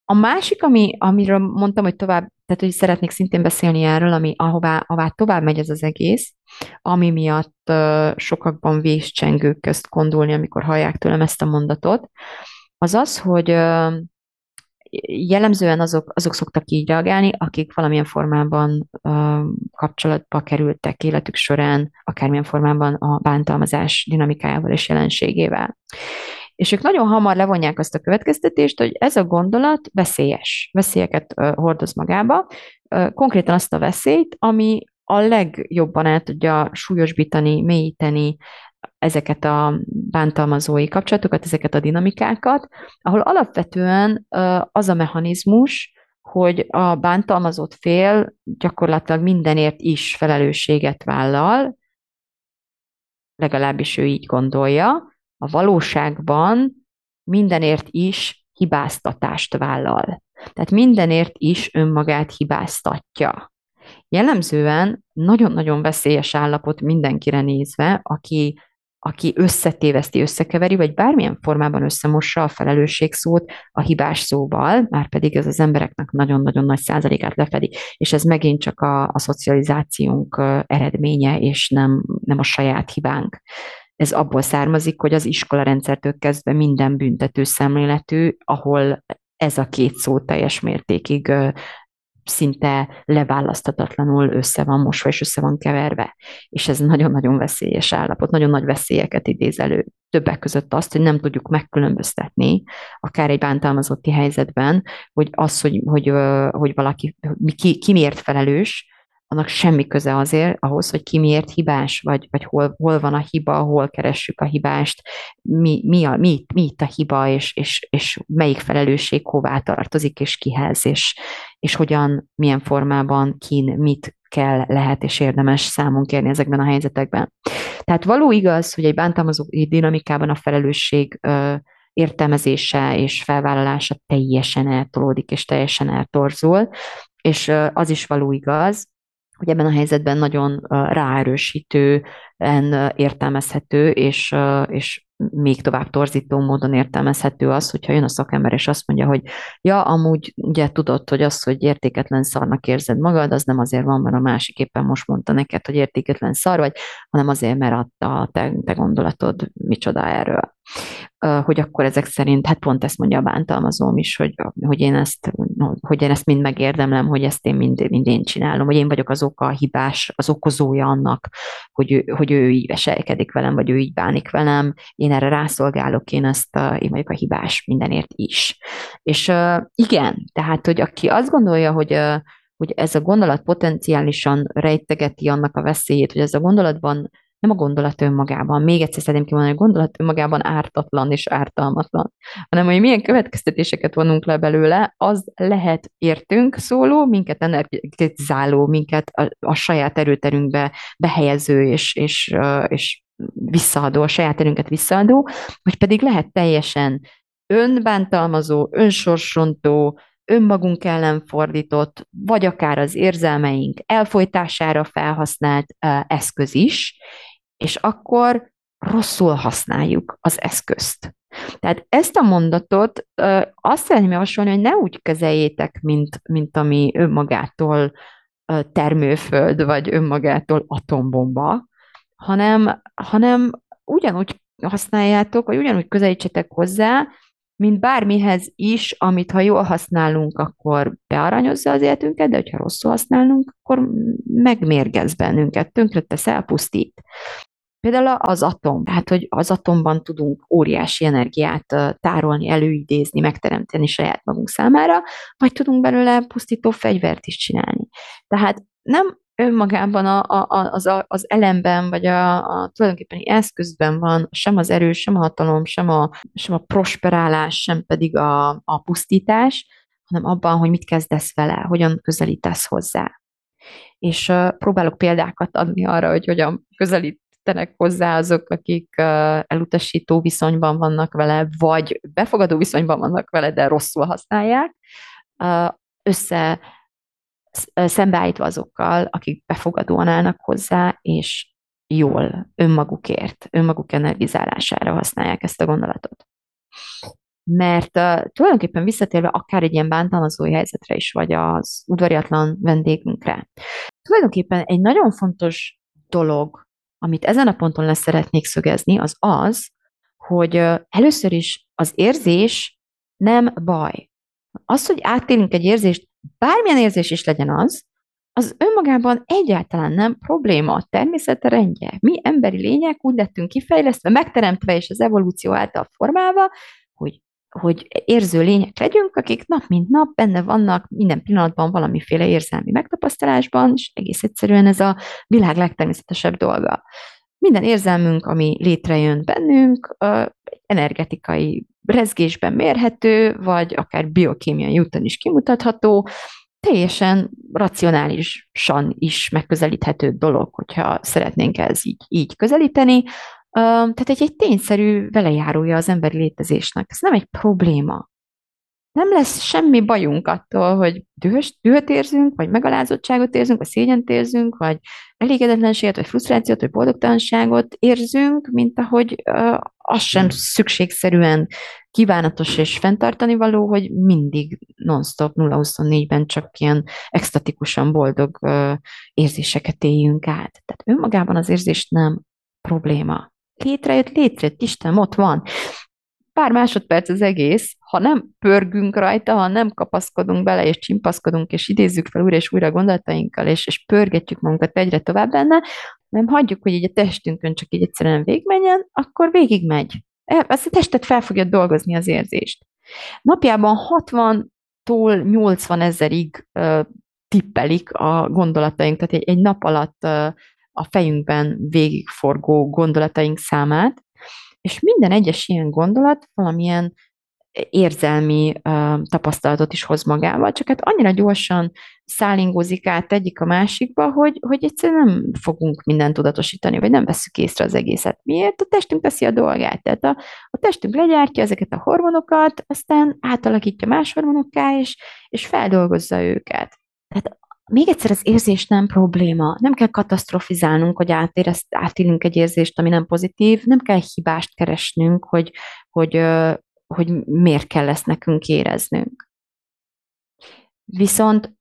A másik, ami, amiről mondtam, hogy tovább, tehát hogy szeretnék szintén beszélni erről, ami ahová, ahová tovább megy ez az egész, ami miatt uh, sokakban véscsengők közt kondulni, amikor hallják tőlem ezt a mondatot, az az, hogy jellemzően azok, azok szoktak így reagálni, akik valamilyen formában kapcsolatba kerültek életük során, akármilyen formában a bántalmazás dinamikájával és jelenségével. És ők nagyon hamar levonják azt a következtetést, hogy ez a gondolat veszélyes, veszélyeket hordoz magába, konkrétan azt a veszélyt, ami a legjobban el tudja súlyosbítani, mélyíteni ezeket a bántalmazói kapcsolatokat, ezeket a dinamikákat, ahol alapvetően az a mechanizmus, hogy a bántalmazott fél gyakorlatilag mindenért is felelősséget vállal, legalábbis ő így gondolja, a valóságban mindenért is hibáztatást vállal. Tehát mindenért is önmagát hibáztatja. Jellemzően nagyon-nagyon veszélyes állapot mindenkire nézve, aki, aki összetéveszti, összekeveri, vagy bármilyen formában összemossa a felelősség szót a hibás szóval, már pedig ez az embereknek nagyon-nagyon nagy százalékát lefedi, és ez megint csak a, a szocializációnk eredménye, és nem, nem a saját hibánk. Ez abból származik, hogy az iskola rendszertől kezdve minden büntető szemléletű, ahol ez a két szó teljes mértékig szinte leválaszthatatlanul össze van mosva és össze van keverve. És ez nagyon-nagyon veszélyes állapot, nagyon nagy veszélyeket idéz elő. Többek között azt, hogy nem tudjuk megkülönböztetni, akár egy bántalmazotti helyzetben, hogy az, hogy, hogy, hogy valaki ki, ki miért felelős, annak semmi köze azért ahhoz, hogy ki miért hibás, vagy, vagy hol, hol van a hiba, hol keressük a hibást, mi, mi, a, mi, mi itt a hiba, és, és, és melyik felelősség hová tartozik, és kihez, és, és hogyan, milyen formában, kin, mit kell, lehet és érdemes számon kérni ezekben a helyzetekben. Tehát való igaz, hogy egy bántalmazó dinamikában a felelősség ö, értelmezése és felvállalása teljesen eltolódik és teljesen eltorzul, és az is való igaz, hogy ebben a helyzetben nagyon ráerősítően értelmezhető, és, és még tovább torzító módon értelmezhető az, hogyha jön a szakember, és azt mondja, hogy ja, amúgy ugye tudod, hogy az, hogy értéketlen szarnak érzed magad, az nem azért van, mert a másik éppen most mondta neked, hogy értéketlen szar vagy, hanem azért, mert a te, te gondolatod micsoda erről hogy akkor ezek szerint, hát pont ezt mondja a bántalmazóm is, hogy, hogy, én ezt, hogy én ezt mind megérdemlem, hogy ezt én mind, mind én csinálom, hogy én vagyok az oka, a hibás, az okozója annak, hogy ő, hogy ő így veselkedik velem, vagy ő így bánik velem, én erre rászolgálok, én ezt, én vagyok a hibás mindenért is. És igen, tehát, hogy aki azt gondolja, hogy hogy ez a gondolat potenciálisan rejtegeti annak a veszélyét, hogy ez a gondolatban nem a gondolat önmagában, még egyszer szeretném kimondani, a gondolat önmagában ártatlan és ártalmatlan, hanem hogy milyen következtetéseket vonunk le belőle, az lehet értünk szóló, minket energetizáló, minket a, a saját erőterünkbe behelyező és, és, és visszaadó, a saját erőnket visszaadó, vagy pedig lehet teljesen önbántalmazó, önsorsontó, önmagunk ellen fordított, vagy akár az érzelmeink elfolytására felhasznált eszköz is, és akkor rosszul használjuk az eszközt. Tehát ezt a mondatot azt szeretném javasolni, hogy ne úgy kezeljétek, mint, mint ami önmagától termőföld, vagy önmagától atombomba, hanem, hanem ugyanúgy használjátok, vagy ugyanúgy közelítsetek hozzá, mint bármihez is, amit ha jól használunk, akkor bearanyozza az életünket, de hogyha rosszul használunk, akkor megmérgez bennünket, tönkretesz, elpusztít. Például az atom, tehát hogy az atomban tudunk óriási energiát tárolni, előidézni, megteremteni saját magunk számára, vagy tudunk belőle pusztító fegyvert is csinálni. Tehát nem önmagában a, a, az, a, az elemben, vagy a, a tulajdonképpeni eszközben van sem az erő, sem a hatalom, sem a, sem a prosperálás, sem pedig a, a pusztítás, hanem abban, hogy mit kezdesz vele, hogyan közelítesz hozzá. És uh, próbálok példákat adni arra, hogy hogyan közelítenek hozzá azok, akik elutasító viszonyban vannak vele, vagy befogadó viszonyban vannak vele, de rosszul használják, össze szembeállítva azokkal, akik befogadóan állnak hozzá, és jól önmagukért, önmaguk energizálására használják ezt a gondolatot. Mert uh, tulajdonképpen visszatérve akár egy ilyen bántalmazói helyzetre is, vagy az udvariatlan vendégünkre, tulajdonképpen egy nagyon fontos dolog, amit ezen a ponton lesz szeretnék szögezni, az az, hogy először is az érzés nem baj. Az, hogy átélünk egy érzést, bármilyen érzés is legyen az, az önmagában egyáltalán nem probléma, a természete rendje. Mi emberi lények úgy lettünk kifejlesztve, megteremtve és az evolúció által formálva, hogy, érző lények legyünk, akik nap mint nap benne vannak minden pillanatban valamiféle érzelmi megtapasztalásban, és egész egyszerűen ez a világ legtermészetesebb dolga. Minden érzelmünk, ami létrejön bennünk, energetikai rezgésben mérhető, vagy akár biokémiai úton is kimutatható, teljesen racionálisan is megközelíthető dolog, hogyha szeretnénk ez így, így közelíteni. Tehát egy, egy tényszerű velejárója az emberi létezésnek. Ez nem egy probléma nem lesz semmi bajunk attól, hogy dühös, dühöt érzünk, vagy megalázottságot érzünk, vagy szégyent érzünk, vagy elégedetlenséget, vagy frusztrációt, vagy boldogtalanságot érzünk, mint ahogy uh, az sem szükségszerűen kívánatos és fenntartani való, hogy mindig non-stop 0-24-ben csak ilyen extatikusan boldog uh, érzéseket éljünk át. Tehát önmagában az érzés nem probléma. Létrejött, létrejött, Isten ott van pár másodperc az egész, ha nem pörgünk rajta, ha nem kapaszkodunk bele, és csimpaszkodunk, és idézzük fel újra és újra gondolatainkkal, és, és pörgetjük magunkat egyre tovább benne, nem hagyjuk, hogy így a testünkön csak így egyszerűen végigmenjen, akkor végigmegy. Ez a testet fel fogja dolgozni az érzést. Napjában 60-tól 80 ezerig tippelik a gondolataink, tehát egy, egy nap alatt a fejünkben végigforgó gondolataink számát, és minden egyes ilyen gondolat valamilyen érzelmi uh, tapasztalatot is hoz magával, csak hát annyira gyorsan szállingózik át egyik a másikba, hogy, hogy egyszerűen nem fogunk mindent tudatosítani, vagy nem veszük észre az egészet. Miért? A testünk teszi a dolgát. Tehát a, a testünk legyártja ezeket a hormonokat, aztán átalakítja más hormonokká, és, és feldolgozza őket. Tehát még egyszer az érzés nem probléma. Nem kell katasztrofizálnunk, hogy átérezt, átélünk egy érzést, ami nem pozitív. Nem kell hibást keresnünk, hogy, hogy, hogy miért kell ezt nekünk éreznünk. Viszont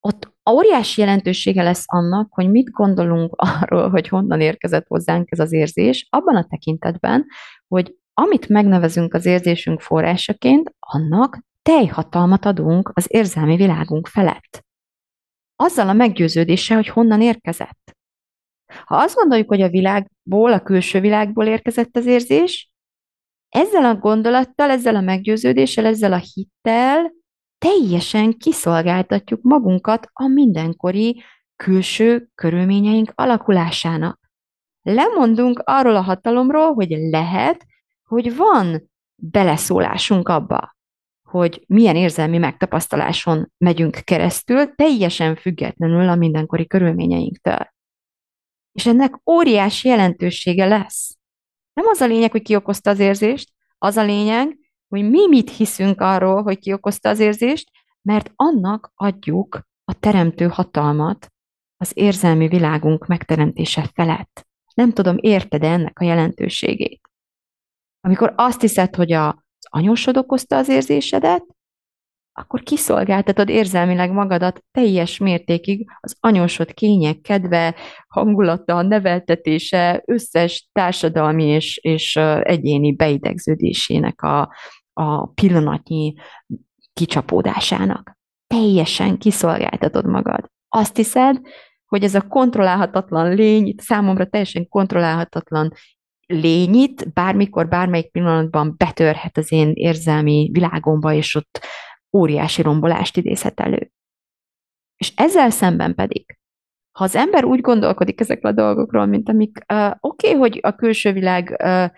ott óriási jelentősége lesz annak, hogy mit gondolunk arról, hogy honnan érkezett hozzánk ez az érzés, abban a tekintetben, hogy amit megnevezünk az érzésünk forrásaként, annak teljhatalmat adunk az érzelmi világunk felett azzal a meggyőződéssel, hogy honnan érkezett. Ha azt gondoljuk, hogy a világból, a külső világból érkezett az érzés, ezzel a gondolattal, ezzel a meggyőződéssel, ezzel a hittel teljesen kiszolgáltatjuk magunkat a mindenkori külső körülményeink alakulásának. Lemondunk arról a hatalomról, hogy lehet, hogy van beleszólásunk abba, hogy milyen érzelmi megtapasztaláson megyünk keresztül, teljesen függetlenül a mindenkori körülményeinktől. És ennek óriási jelentősége lesz. Nem az a lényeg, hogy ki okozta az érzést, az a lényeg, hogy mi mit hiszünk arról, hogy ki okozta az érzést, mert annak adjuk a teremtő hatalmat az érzelmi világunk megteremtése felett. Nem tudom, érted -e ennek a jelentőségét? Amikor azt hiszed, hogy a anyósod okozta az érzésedet, akkor kiszolgáltatod érzelmileg magadat teljes mértékig az anyósod kények, kedve, hangulata, neveltetése, összes társadalmi és, és egyéni beidegződésének a, a pillanatnyi kicsapódásának. Teljesen kiszolgáltatod magad. Azt hiszed, hogy ez a kontrollálhatatlan lény, számomra teljesen kontrollálhatatlan lényit bármikor, bármelyik pillanatban betörhet az én érzelmi világomba, és ott óriási rombolást idézhet elő. És ezzel szemben pedig, ha az ember úgy gondolkodik ezekről a dolgokról, mint amik uh, oké, okay, hogy a külső világ uh,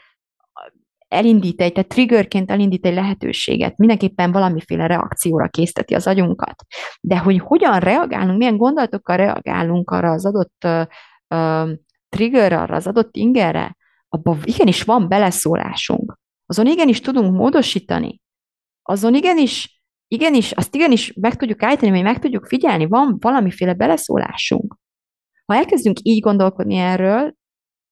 elindít egy, tehát triggerként elindít egy lehetőséget, mindenképpen valamiféle reakcióra készteti az agyunkat. De hogy hogyan reagálunk, milyen gondolatokkal reagálunk arra az adott uh, uh, triggerre, arra az adott ingerre, abban igenis van beleszólásunk. Azon igenis tudunk módosítani. Azon igenis, igenis, azt igenis meg tudjuk állítani, vagy meg tudjuk figyelni, van valamiféle beleszólásunk. Ha elkezdünk így gondolkodni erről,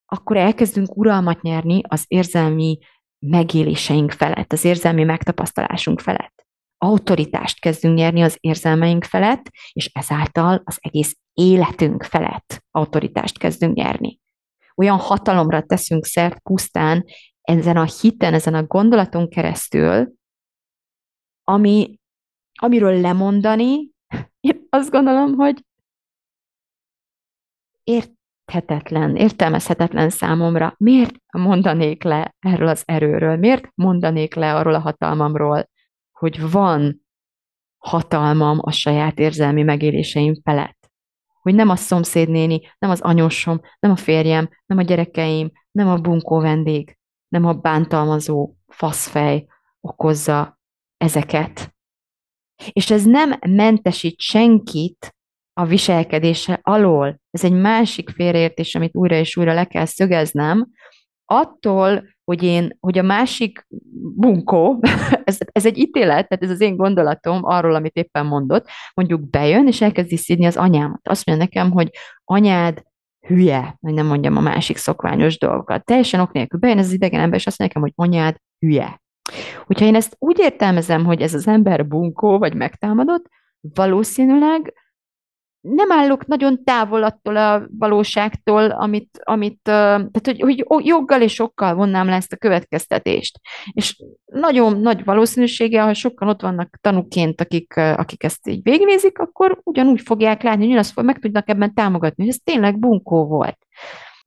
akkor elkezdünk uralmat nyerni az érzelmi megéléseink felett, az érzelmi megtapasztalásunk felett. Autoritást kezdünk nyerni az érzelmeink felett, és ezáltal az egész életünk felett autoritást kezdünk nyerni. Olyan hatalomra teszünk szert pusztán ezen a hiten, ezen a gondolaton keresztül, ami, amiről lemondani, én azt gondolom, hogy ért, érthetetlen, értelmezhetetlen számomra. Miért mondanék le erről az erőről? Miért mondanék le arról a hatalmamról, hogy van hatalmam a saját érzelmi megéléseim felett? Hogy nem a szomszédnéni, nem az anyósom, nem a férjem, nem a gyerekeim, nem a bunkó vendég, nem a bántalmazó faszfej okozza ezeket. És ez nem mentesít senkit a viselkedése alól. Ez egy másik félreértés, amit újra és újra le kell szögeznem. Attól, hogy én, hogy a másik bunkó, ez, ez egy ítélet, tehát ez az én gondolatom arról, amit éppen mondott, mondjuk bejön, és elkezdi szídni az anyámat. Azt mondja nekem, hogy anyád hülye, hogy nem mondjam a másik szokványos dolgokat. Teljesen ok nélkül bejön ez az idegen ember, és azt mondja nekem, hogy anyád hülye. Hogyha én ezt úgy értelmezem, hogy ez az ember bunkó, vagy megtámadott, valószínűleg nem állok nagyon távol attól a valóságtól, amit, amit tehát hogy, hogy joggal és sokkal vonnám le ezt a következtetést. És nagyon nagy valószínűsége, ha sokan ott vannak tanúként, akik, akik ezt így végignézik, akkor ugyanúgy fogják látni, hogy azt meg tudnak ebben támogatni, hogy ez tényleg bunkó volt.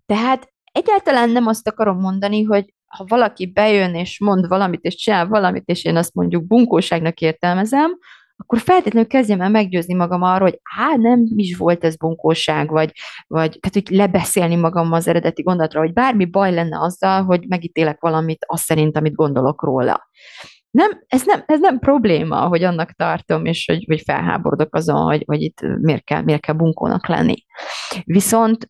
Tehát egyáltalán nem azt akarom mondani, hogy ha valaki bejön és mond valamit, és csinál valamit, és én azt mondjuk bunkóságnak értelmezem, akkor feltétlenül kezdjem el meggyőzni magam arról, hogy á, nem is volt ez bunkóság, vagy, vagy tehát, hogy lebeszélni magam az eredeti gondolatra, hogy bármi baj lenne azzal, hogy megítélek valamit azt szerint, amit gondolok róla. Nem, ez, nem, ez nem probléma, hogy annak tartom, és hogy, hogy felháborodok azon, hogy, hogy itt miért kell, miért kell bunkónak lenni. Viszont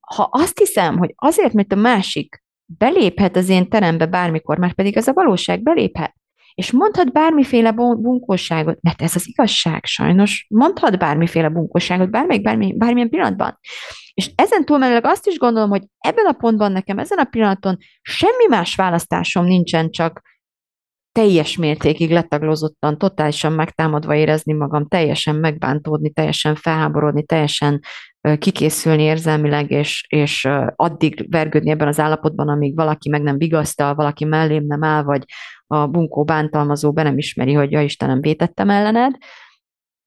ha azt hiszem, hogy azért, mert a másik beléphet az én terembe bármikor, már pedig az a valóság beléphet, és mondhat bármiféle bunkóságot, mert ez az igazság sajnos, mondhat bármiféle bunkóságot, bármelyik, bármi, bármilyen pillanatban. És ezen túlmenőleg azt is gondolom, hogy ebben a pontban nekem, ezen a pillanaton semmi más választásom nincsen, csak teljes mértékig letaglózottan, totálisan megtámadva érezni magam, teljesen megbántódni, teljesen felháborodni, teljesen kikészülni érzelmileg, és, és addig vergődni ebben az állapotban, amíg valaki meg nem vigasztal, valaki mellém nem áll, vagy a bunkó bántalmazó be nem ismeri, hogy ja Istenem, vétettem ellened,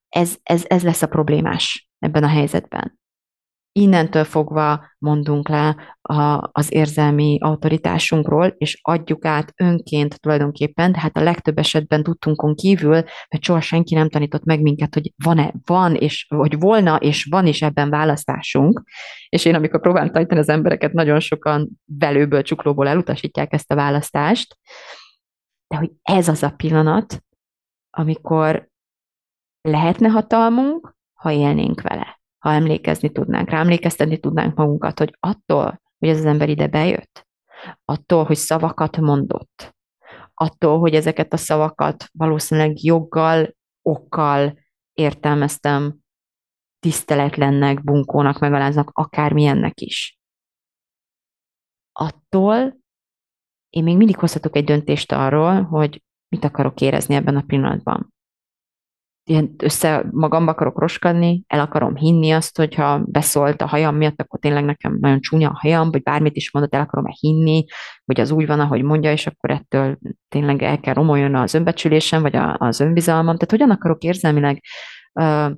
ez, ez, ez lesz a problémás ebben a helyzetben. Innentől fogva mondunk le a, az érzelmi autoritásunkról, és adjuk át önként tulajdonképpen, de hát a legtöbb esetben tudtunkon kívül, mert soha senki nem tanított meg minket, hogy van-e, van, és, hogy volna, és van is ebben választásunk. És én, amikor próbálom tanítani az embereket, nagyon sokan velőből, csuklóból elutasítják ezt a választást, de hogy ez az a pillanat, amikor lehetne hatalmunk, ha élnénk vele, ha emlékezni tudnánk, rá emlékeztetni tudnánk magunkat, hogy attól, hogy ez az ember ide bejött, attól, hogy szavakat mondott, attól, hogy ezeket a szavakat valószínűleg joggal, okkal értelmeztem tiszteletlennek, bunkónak, megaláznak, akármilyennek is. Attól én még mindig hozhatok egy döntést arról, hogy mit akarok érezni ebben a pillanatban. Ilyen össze magamba akarok roskadni, el akarom hinni azt, hogyha beszólt a hajam miatt, akkor tényleg nekem nagyon csúnya a hajam, vagy bármit is mondott, el akarom-e hinni, vagy az úgy van, ahogy mondja, és akkor ettől tényleg el kell romoljon az önbecsülésem, vagy az önbizalmam. Tehát hogyan akarok érzelmileg uh,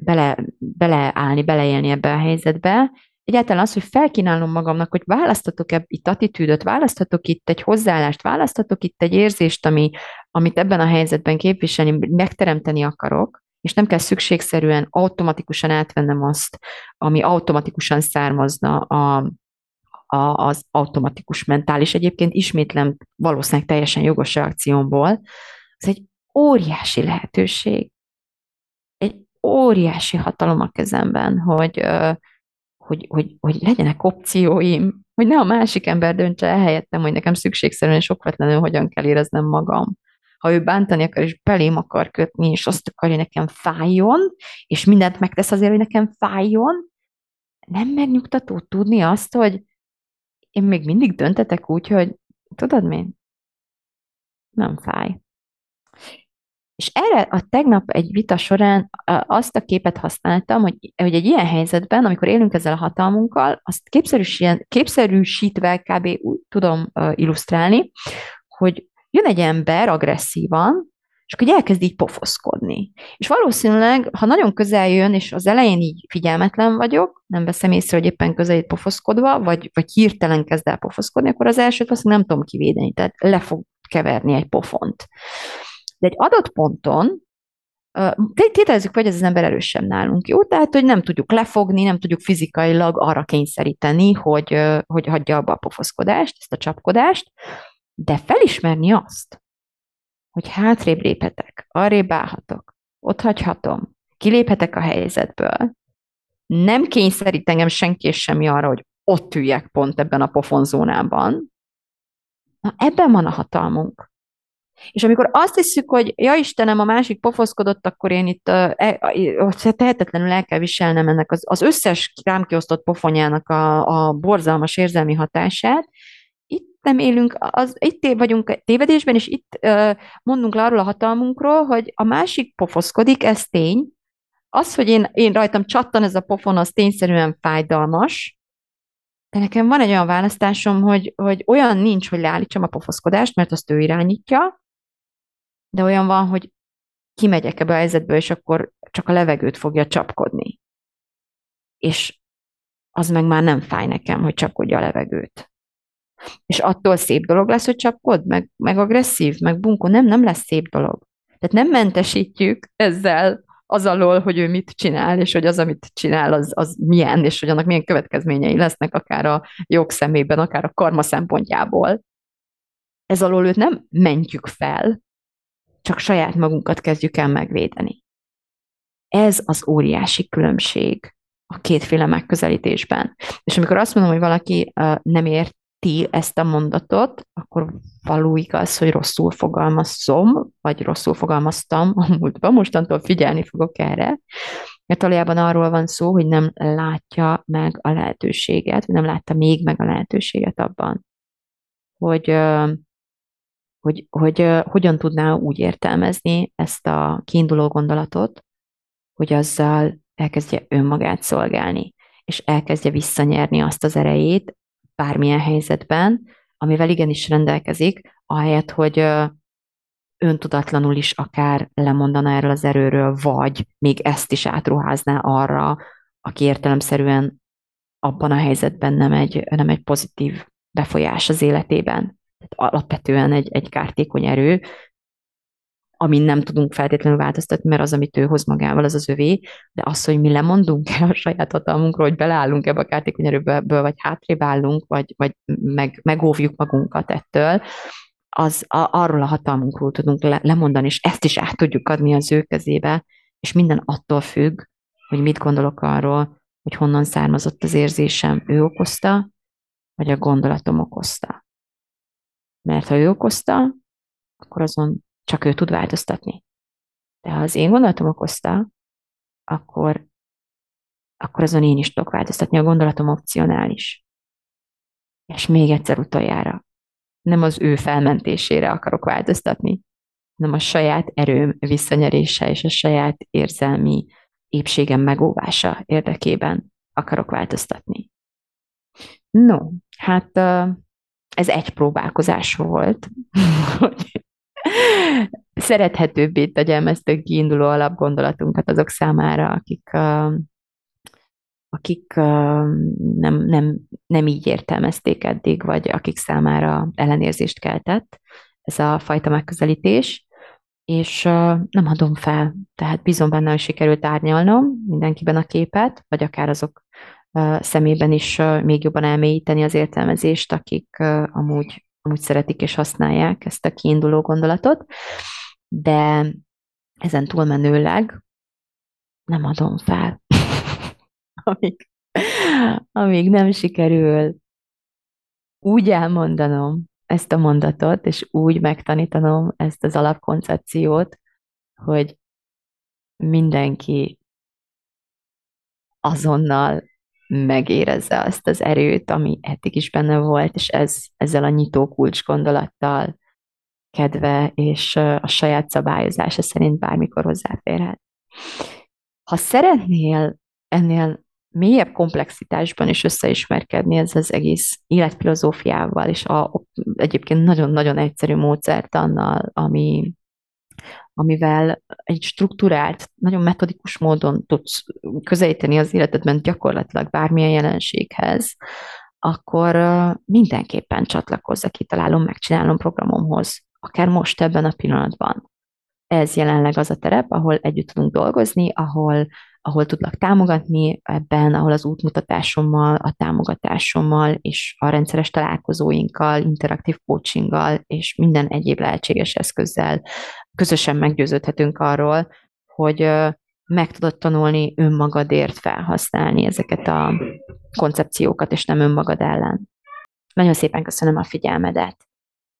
bele, beleállni, beleélni ebbe a helyzetbe. Egyáltalán az, hogy felkínálom magamnak, hogy választatok -e itt attitűdöt, választhatok itt egy hozzáállást, választhatok itt egy érzést, ami, amit ebben a helyzetben képviselni, megteremteni akarok, és nem kell szükségszerűen automatikusan átvennem azt, ami automatikusan származna a, a, az automatikus mentális. Egyébként ismétlem valószínűleg teljesen jogos reakciómból. Ez egy óriási lehetőség, egy óriási hatalom a kezemben, hogy, hogy, hogy, hogy legyenek opcióim, hogy ne a másik ember döntse el helyettem, hogy nekem szükségszerűen és okvetlenül hogyan kell éreznem magam. Ha ő bántani akar, és belém akar kötni, és azt akarja, hogy nekem fájjon, és mindent megtesz azért, hogy nekem fájjon, nem megnyugtató tudni azt, hogy én még mindig döntetek úgy, hogy tudod mi? Nem fáj. És erre a tegnap egy vita során azt a képet használtam, hogy, hogy egy ilyen helyzetben, amikor élünk ezzel a hatalmunkkal, azt képszerűsítve kb. úgy tudom illusztrálni, hogy jön egy ember agresszívan, és akkor elkezd így pofoszkodni. És valószínűleg, ha nagyon közel jön, és az elején így figyelmetlen vagyok, nem veszem észre, hogy éppen közel pofoszkodva, vagy, vagy hirtelen kezd el pofoszkodni, akkor az elsőt azt nem tudom kivédeni, tehát le fog keverni egy pofont. De egy adott ponton, tételezzük, hogy ez az ember erősebb nálunk, jó? Tehát, hogy nem tudjuk lefogni, nem tudjuk fizikailag arra kényszeríteni, hogy, hogy hagyja abba a pofoszkodást, ezt a csapkodást, de felismerni azt, hogy hátrébb léphetek, arrébb állhatok, ott hagyhatom, kiléphetek a helyzetből, nem kényszerít engem senki és semmi arra, hogy ott üljek pont ebben a pofonzónában, na ebben van a hatalmunk. És amikor azt hiszük, hogy ja Istenem, a másik pofoszkodott, akkor én itt uh, tehetetlenül el kell viselnem ennek az, az összes rám kiosztott pofonjának a, a borzalmas érzelmi hatását, itt nem élünk, az, itt vagyunk tévedésben, és itt uh, mondunk le arról a hatalmunkról, hogy a másik pofoszkodik, ez tény. Az, hogy én, én rajtam csattan ez a pofon, az tényszerűen fájdalmas, de nekem van egy olyan választásom, hogy, hogy olyan nincs, hogy leállítsam a pofoszkodást, mert azt ő irányítja, de olyan van, hogy kimegyek ebbe a helyzetből, és akkor csak a levegőt fogja csapkodni. És az meg már nem fáj nekem, hogy csapkodja a levegőt. És attól szép dolog lesz, hogy csapkod, meg, meg agresszív, meg bunkó. Nem, nem lesz szép dolog. Tehát nem mentesítjük ezzel az alól, hogy ő mit csinál, és hogy az, amit csinál, az, az milyen, és hogy annak milyen következményei lesznek, akár a jogszemében, akár a karma szempontjából. Ez alól őt nem mentjük fel, csak saját magunkat kezdjük el megvédeni. Ez az óriási különbség a kétféle megközelítésben. És amikor azt mondom, hogy valaki uh, nem érti ezt a mondatot, akkor való igaz, hogy rosszul fogalmazom, vagy rosszul fogalmaztam a múltban, mostantól figyelni fogok erre, mert valójában arról van szó, hogy nem látja meg a lehetőséget, vagy nem látta még meg a lehetőséget abban, hogy uh, hogy, hogy hogyan tudná úgy értelmezni ezt a kiinduló gondolatot, hogy azzal elkezdje önmagát szolgálni, és elkezdje visszanyerni azt az erejét bármilyen helyzetben, amivel igenis rendelkezik, ahelyett, hogy öntudatlanul is akár lemondana erről az erőről, vagy még ezt is átruházná arra, aki értelemszerűen abban a helyzetben nem egy, nem egy pozitív befolyás az életében alapvetően egy, egy kártékony erő, amin nem tudunk feltétlenül változtatni, mert az, amit ő hoz magával, az az övé, de az, hogy mi lemondunk el a saját hatalmunkról, hogy beleállunk ebbe a kártékony erőből, vagy hátrébb állunk, vagy, vagy meg, megóvjuk magunkat ettől, az a, arról a hatalmunkról tudunk le, lemondani, és ezt is át tudjuk adni az ő kezébe, és minden attól függ, hogy mit gondolok arról, hogy honnan származott az érzésem, ő okozta, vagy a gondolatom okozta. Mert ha ő okozta, akkor azon csak ő tud változtatni. De ha az én gondolatom okozta, akkor, akkor azon én is tudok változtatni. A gondolatom opcionális. És még egyszer utoljára. Nem az ő felmentésére akarok változtatni, hanem a saját erőm visszanyerése és a saját érzelmi épségem megóvása érdekében akarok változtatni. No, hát ez egy próbálkozás volt, hogy, szerethetőbbé tegyem ezt a kiinduló alapgondolatunkat azok számára, akik, akik nem, nem, nem így értelmezték eddig, vagy akik számára ellenérzést keltett ez a fajta megközelítés, és nem adom fel. Tehát bízom benne, hogy sikerült árnyalnom mindenkiben a képet, vagy akár azok szemében is még jobban elmélyíteni az értelmezést, akik amúgy, amúgy szeretik és használják ezt a kiinduló gondolatot, de ezen túlmenőleg nem adom fel. amíg, amíg nem sikerül úgy elmondanom ezt a mondatot, és úgy megtanítanom ezt az alapkoncepciót, hogy mindenki azonnal megérezze azt az erőt, ami eddig is benne volt, és ez, ezzel a nyitó kulcs gondolattal kedve és a saját szabályozása szerint bármikor hozzáférhet. Ha szeretnél ennél mélyebb komplexitásban is összeismerkedni ez az egész életfilozófiával, és a, egyébként nagyon-nagyon egyszerű módszertannal, ami, amivel egy struktúrált, nagyon metodikus módon tudsz közelíteni az életedben gyakorlatilag bármilyen jelenséghez, akkor mindenképpen csatlakozz a kitalálom, megcsinálom programomhoz, akár most ebben a pillanatban. Ez jelenleg az a terep, ahol együtt tudunk dolgozni, ahol ahol tudlak támogatni ebben, ahol az útmutatásommal, a támogatásommal és a rendszeres találkozóinkkal, interaktív coachinggal és minden egyéb lehetséges eszközzel közösen meggyőződhetünk arról, hogy meg tudod tanulni önmagadért felhasználni ezeket a koncepciókat, és nem önmagad ellen. Nagyon szépen köszönöm a figyelmedet.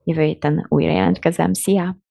Jövő héten újra jelentkezem. Szia!